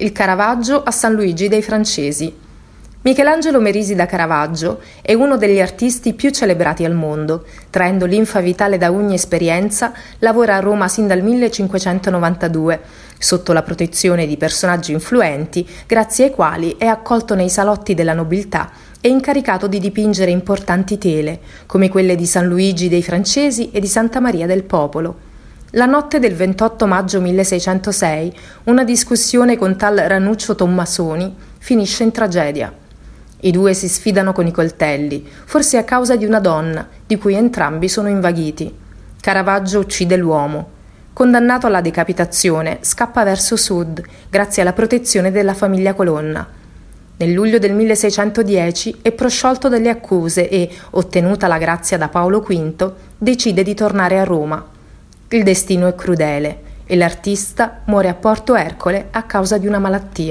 il Caravaggio a San Luigi dei Francesi. Michelangelo Merisi da Caravaggio è uno degli artisti più celebrati al mondo. Traendo l'infa vitale da ogni esperienza, lavora a Roma sin dal 1592, sotto la protezione di personaggi influenti, grazie ai quali è accolto nei salotti della nobiltà e incaricato di dipingere importanti tele, come quelle di San Luigi dei Francesi e di Santa Maria del Popolo. La notte del 28 maggio 1606, una discussione con tal Ranuccio Tommasoni finisce in tragedia. I due si sfidano con i coltelli, forse a causa di una donna, di cui entrambi sono invaghiti. Caravaggio uccide l'uomo. Condannato alla decapitazione, scappa verso sud, grazie alla protezione della famiglia Colonna. Nel luglio del 1610 è prosciolto dalle accuse e, ottenuta la grazia da Paolo V, decide di tornare a Roma. Il destino è crudele e l'artista muore a Porto Ercole a causa di una malattia.